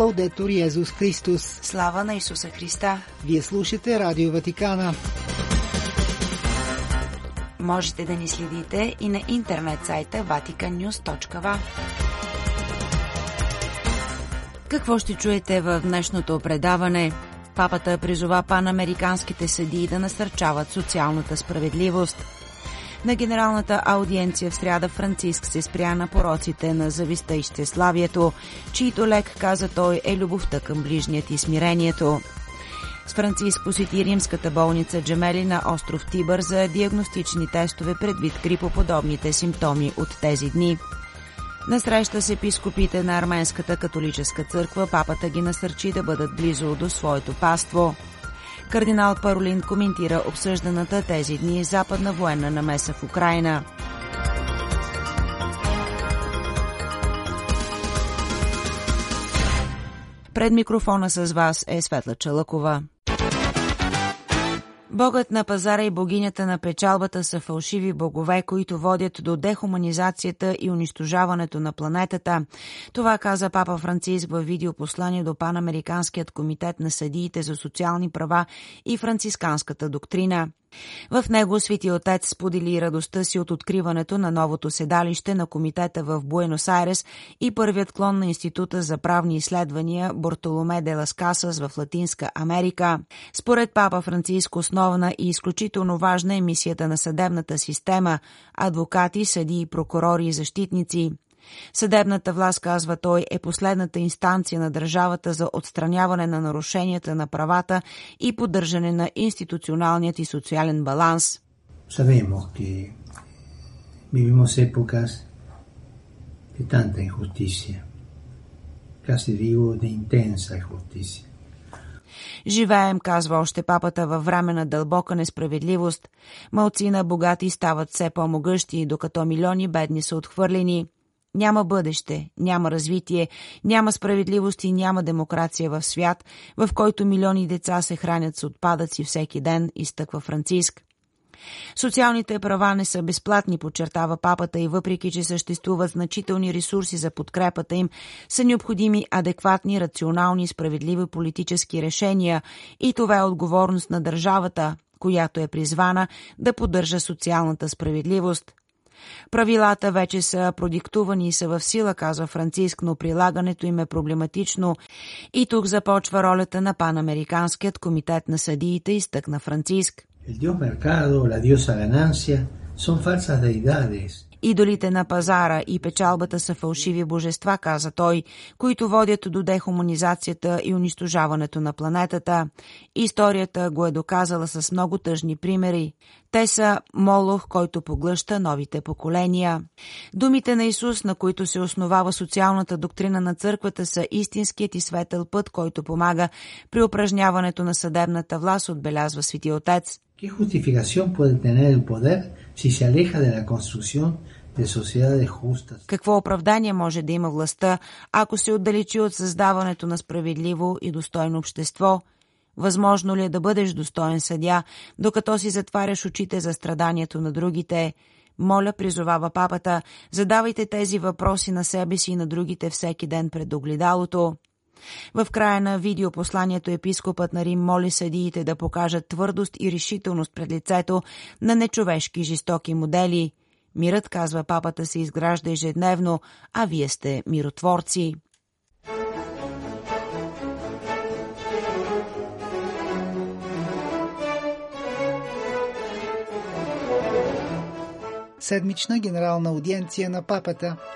Лаудетор Йезус Христос. Слава на Исуса Христа. Вие слушате Радио Ватикана. Можете да ни следите и на интернет сайта vaticannews.va. Какво ще чуете в днешното предаване? Папата призова панамериканските съдии да насърчават социалната справедливост. На генералната аудиенция в сряда Франциск се спря на пороците на зависта и щеславието, чието лек, каза той, е любовта към ближният и смирението. С Франциск посети римската болница Джамели на остров Тибър за диагностични тестове предвид грипоподобните симптоми от тези дни. На среща с епископите на Арменската католическа църква папата ги насърчи да бъдат близо до своето паство. Кардинал Паролин коментира обсъжданата тези дни западна военна намеса в Украина. Пред микрофона с вас е Светла Чалъкова. Богът на пазара и богинята на печалбата са фалшиви богове, които водят до дехуманизацията и унищожаването на планетата. Това каза папа Франциск в видеопослание до Панамериканският комитет на съдиите за социални права и францисканската доктрина. В него Свети Отец сподели радостта си от откриването на новото седалище на комитета в Буенос Айрес и първият клон на Института за правни изследвания Бортоломе де Лас Касас в Латинска Америка. Според папа Франциск основна и изключително важна е мисията на съдебната система – адвокати, съдии, прокурори и защитници – Съдебната власт, казва той, е последната инстанция на държавата за отстраняване на нарушенията на правата и поддържане на институционалният и социален баланс. Sabemos que vivimos épocas de tanta injusticia, casi digo de intensa injusticia. Живеем, казва още папата, във време на дълбока несправедливост. Малци на богати стават все по-могъщи, докато милиони бедни са отхвърлени – няма бъдеще, няма развитие, няма справедливост и няма демокрация в свят, в който милиони деца се хранят с отпадъци всеки ден, изтъква Франциск. Социалните права не са безплатни, подчертава папата и въпреки, че съществуват значителни ресурси за подкрепата им, са необходими адекватни, рационални справедливи политически решения и това е отговорност на държавата, която е призвана да поддържа социалната справедливост. Правилата вече са продиктувани и са в сила, казва Франциск, но прилагането им е проблематично. И тук започва ролята на Панамериканският комитет на съдиите, изтъкна Франциск. Идолите на пазара и печалбата са фалшиви божества, каза той, които водят до дехуманизацията и унищожаването на планетата. Историята го е доказала с много тъжни примери. Те са Молох, който поглъща новите поколения. Думите на Исус, на които се основава социалната доктрина на църквата, са истинският и светъл път, който помага при упражняването на съдебната власт, отбелязва Свети Отец. ¿Qué justificación puede tener el poder si se aleja de la construcción de sociedades justas? Какво оправдание може да има властта, ако се отдалечи от създаването на справедливо и достойно общество? Възможно ли е да бъдеш достоен съдя, докато си затваряш очите за страданието на другите? Моля, призовава папата, задавайте тези въпроси на себе си и на другите всеки ден пред огледалото. В края на видеопосланието епископът на Рим моли съдиите да покажат твърдост и решителност пред лицето на нечовешки жестоки модели. Мирът, казва папата, се изгражда ежедневно, а вие сте миротворци. Седмична генерална аудиенция на папата –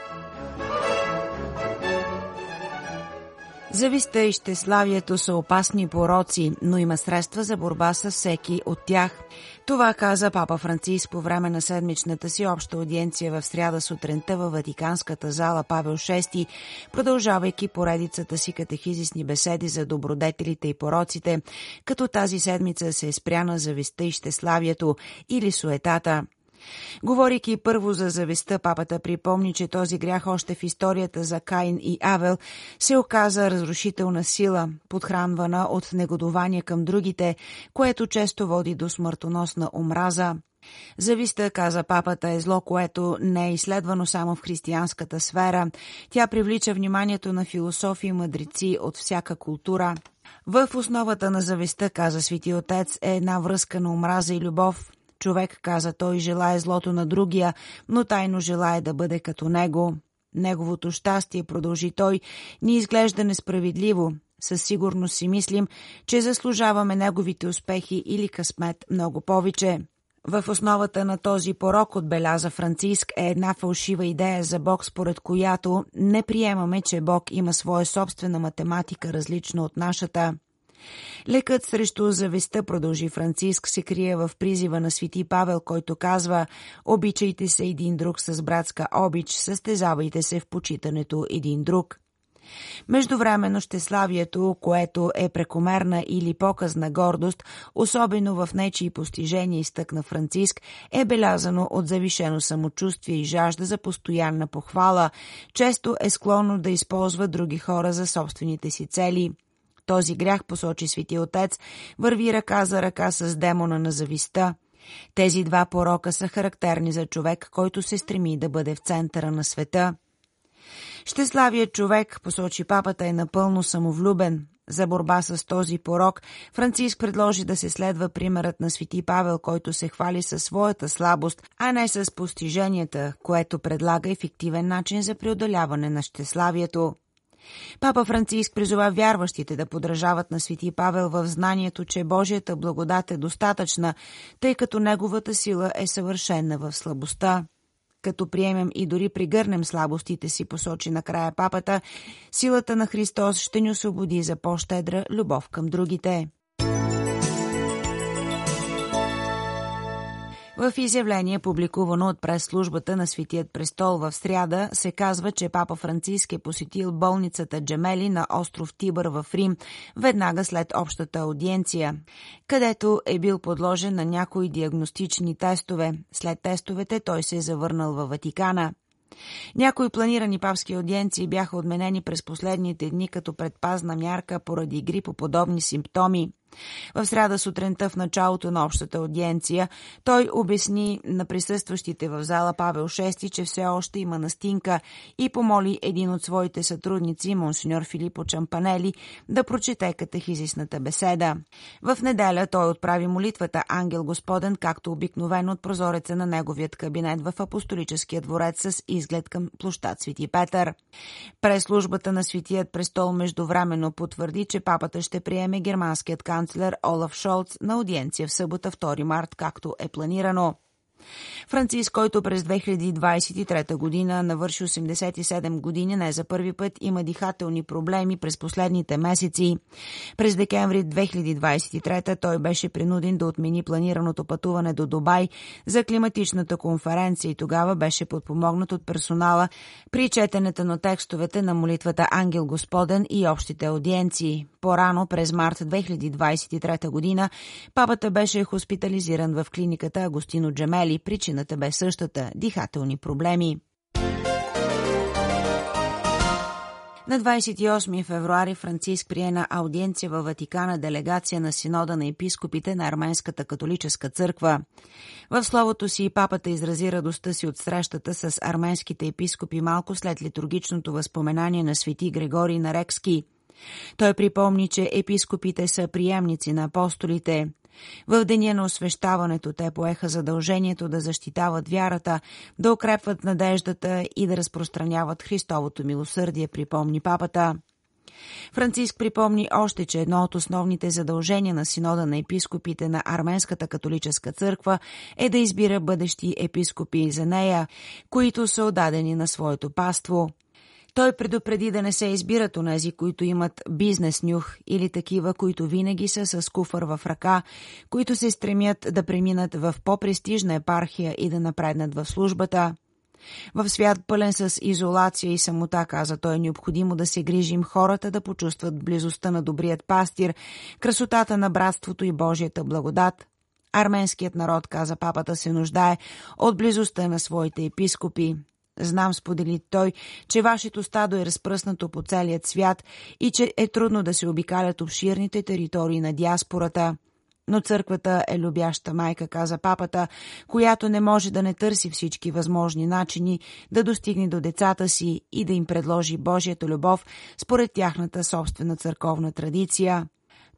Зависта и щеславието са опасни пороци, но има средства за борба с всеки от тях. Това каза папа Франциск по време на седмичната си обща аудиенция в сряда сутринта във Ватиканската зала Павел VI, продължавайки поредицата си катехизисни беседи за добродетелите и пороците, като тази седмица се е спряна зависта и щеславието или суетата – Говорейки първо за завистта, папата припомни, че този грях още в историята за Каин и Авел се оказа разрушителна сила, подхранвана от негодование към другите, което често води до смъртоносна омраза. Зависта, каза папата, е зло, което не е изследвано само в християнската сфера. Тя привлича вниманието на философи и мъдреци от всяка култура. В основата на зависта, каза Свети Отец, е една връзка на омраза и любов. Човек, каза той, желая злото на другия, но тайно желая да бъде като него. Неговото щастие, продължи той, ни изглежда несправедливо. Със сигурност си мислим, че заслужаваме неговите успехи или късмет много повече. В основата на този порок, отбеляза Франциск, е една фалшива идея за Бог, според която не приемаме, че Бог има своя собствена математика, различна от нашата. Лекът срещу завистта, продължи Франциск, се крие в призива на свети Павел, който казва «Обичайте се един друг с братска обич, състезавайте се в почитането един друг». Междувременно щеславието, което е прекомерна или показна гордост, особено в нечии постижения, изтъкна Франциск, е белязано от завишено самочувствие и жажда за постоянна похвала, често е склонно да използва други хора за собствените си цели. Този грях, посочи Свети Отец, върви ръка за ръка с демона на зависта. Тези два порока са характерни за човек, който се стреми да бъде в центъра на света. Щеславият човек, посочи папата, е напълно самовлюбен. За борба с този порок, Франциск предложи да се следва примерът на свети Павел, който се хвали със своята слабост, а не с постиженията, което предлага ефективен начин за преодоляване на щеславието. Папа Франциск призова вярващите да подражават на свети Павел в знанието, че Божията благодат е достатъчна, тъй като неговата сила е съвършена в слабостта като приемем и дори пригърнем слабостите си, посочи накрая папата, силата на Христос ще ни освободи за по-щедра любов към другите. В изявление, публикувано от прес-службата на Светият престол в сряда, се казва, че папа Франциск е посетил болницата Джемели на остров Тибър в Рим веднага след общата аудиенция, където е бил подложен на някои диагностични тестове. След тестовете той се е завърнал във Ватикана. Някои планирани папски аудиенции бяха отменени през последните дни като предпазна мярка поради грипоподобни симптоми. В среда сутринта в началото на общата аудиенция той обясни на присъстващите в зала Павел VI, че все още има настинка и помоли един от своите сътрудници, монсеньор Филипо Чампанели, да прочете катехизисната беседа. В неделя той отправи молитвата Ангел Господен, както обикновено от прозореца на неговият кабинет в апостолическия дворец с изглед към площад Свети Петър. През службата на Светият престол междувременно потвърди, че папата ще приеме германският кан канцлер Олаф Шолц на аудиенция в събота 2 март, както е планирано. Франциск, който през 2023 година навърши 87 години, не за първи път има дихателни проблеми през последните месеци. През декември 2023 той беше принуден да отмени планираното пътуване до Дубай за климатичната конференция и тогава беше подпомогнат от персонала при четенето на текстовете на молитвата Ангел Господен и общите аудиенции. По-рано, през март 2023 година, папата беше хоспитализиран в клиниката Агустино Джамели. Причината бе същата – дихателни проблеми. На 28 февруари Франциск прие на аудиенция във Ватикана делегация на синода на епископите на Арменската католическа църква. В словото си папата изрази радостта си от срещата с арменските епископи малко след литургичното възпоменание на свети Григорий Нарекски. Той припомни, че епископите са приемници на апостолите. В деня на освещаването те поеха задължението да защитават вярата, да укрепват надеждата и да разпространяват Христовото милосърдие, припомни папата. Франциск припомни още, че едно от основните задължения на синода на епископите на Арменската католическа църква е да избира бъдещи епископи за нея, които са отдадени на своето паство. Той предупреди да не се избират онези, които имат бизнес нюх или такива, които винаги са с куфър в ръка, които се стремят да преминат в по-престижна епархия и да напреднат в службата. В свят пълен с изолация и самота, каза той, е необходимо да се грижим хората да почувстват близостта на добрият пастир, красотата на братството и Божията благодат. Арменският народ, каза папата, се нуждае от близостта на своите епископи. Знам, сподели той, че вашето стадо е разпръснато по целият свят и че е трудно да се обикалят обширните територии на диаспората. Но църквата е любяща майка, каза папата, която не може да не търси всички възможни начини да достигне до децата си и да им предложи Божията любов според тяхната собствена църковна традиция.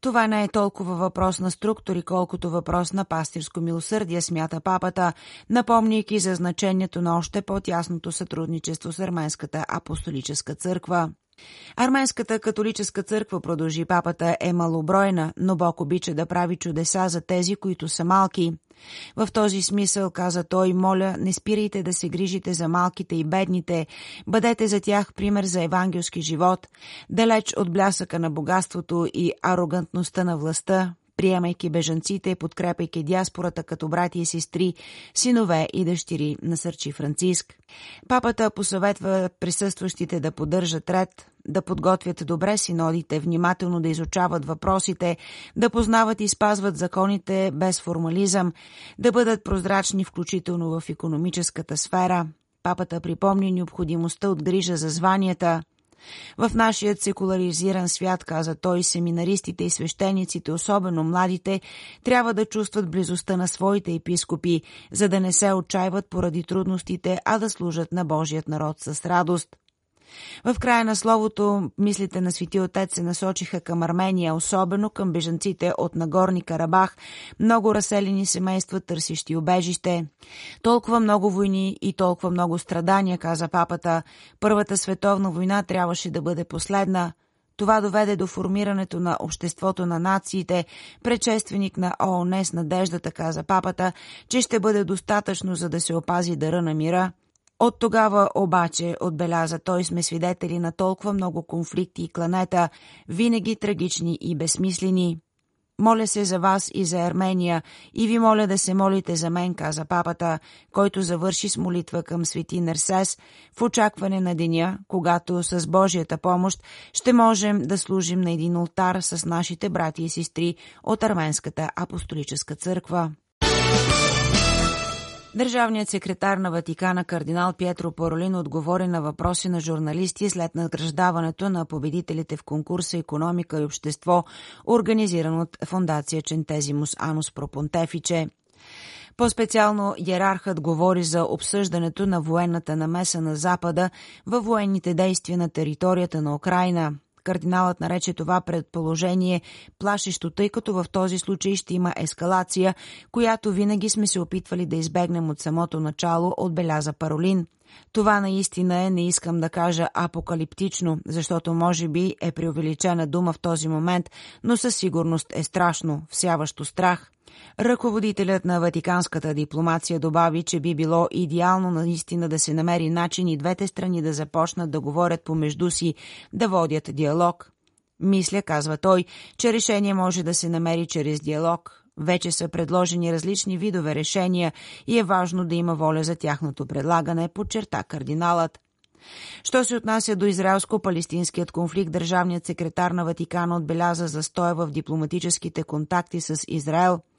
Това не е толкова въпрос на структури, колкото въпрос на пастирско милосърдие, смята папата, напомняйки за значението на още по-тясното сътрудничество с Арменската апостолическа църква. Арменската католическа църква, продължи папата, е малобройна, но Бог обича да прави чудеса за тези, които са малки. В този смисъл, каза той, моля, не спирайте да се грижите за малките и бедните, бъдете за тях пример за евангелски живот, далеч от блясъка на богатството и арогантността на властта, приемайки бежанците, подкрепайки диаспората като брати и сестри, синове и дъщери, насърчи Франциск. Папата посъветва присъстващите да поддържат ред, да подготвят добре синодите, внимателно да изучават въпросите, да познават и спазват законите без формализъм, да бъдат прозрачни включително в економическата сфера. Папата припомни необходимостта от грижа за званията – в нашият секуларизиран свят, каза той, семинаристите и свещениците, особено младите, трябва да чувстват близостта на своите епископи, за да не се отчаиват поради трудностите, а да служат на Божият народ с радост. В края на словото мислите на Свети Отец се насочиха към Армения, особено към бежанците от Нагорни Карабах, много разселени семейства, търсещи убежище. Толкова много войни и толкова много страдания, каза папата. Първата световна война трябваше да бъде последна. Това доведе до формирането на Обществото на нациите, предшественик на ООН с надеждата, каза папата, че ще бъде достатъчно, за да се опази дъра на мира – от тогава обаче, отбеляза той, сме свидетели на толкова много конфликти и кланета, винаги трагични и безсмислени. Моля се за вас и за Армения и ви моля да се молите за мен, каза папата, който завърши с молитва към свети Нерсес в очакване на деня, когато с Божията помощ ще можем да служим на един ултар с нашите брати и сестри от Арменската апостолическа църква. Държавният секретар на Ватикана кардинал Пьетро Паролин отговори на въпроси на журналисти след награждаването на победителите в конкурса Економика и общество, организиран от фундация Чентезимус Анус Пропонтефиче. По-специално иерархът говори за обсъждането на военната намеса на Запада във военните действия на територията на Украина – Кардиналът нарече това предположение плашещо, тъй като в този случай ще има ескалация, която винаги сме се опитвали да избегнем от самото начало, отбеляза Паролин. Това наистина е, не искам да кажа апокалиптично, защото може би е преувеличена дума в този момент, но със сигурност е страшно, всяващо страх. Ръководителят на ватиканската дипломация добави, че би било идеално наистина да се намери начин и двете страни да започнат да говорят помежду си, да водят диалог. Мисля, казва той, че решение може да се намери чрез диалог. Вече са предложени различни видове решения и е важно да има воля за тяхното предлагане, подчерта кардиналът. Що се отнася до израелско-палестинският конфликт, държавният секретар на Ватикана отбеляза застоя в дипломатическите контакти с Израел –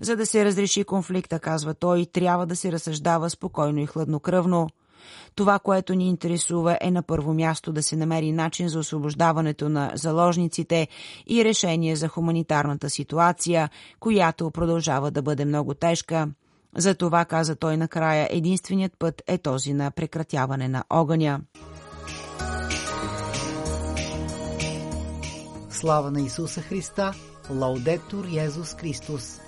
за да се разреши конфликта, казва той, трябва да се разсъждава спокойно и хладнокръвно. Това, което ни интересува е на първо място да се намери начин за освобождаването на заложниците и решение за хуманитарната ситуация, която продължава да бъде много тежка. За това, каза той накрая, единственият път е този на прекратяване на огъня. Слава на Исуса Христа! Лаудетур Йезус Христос!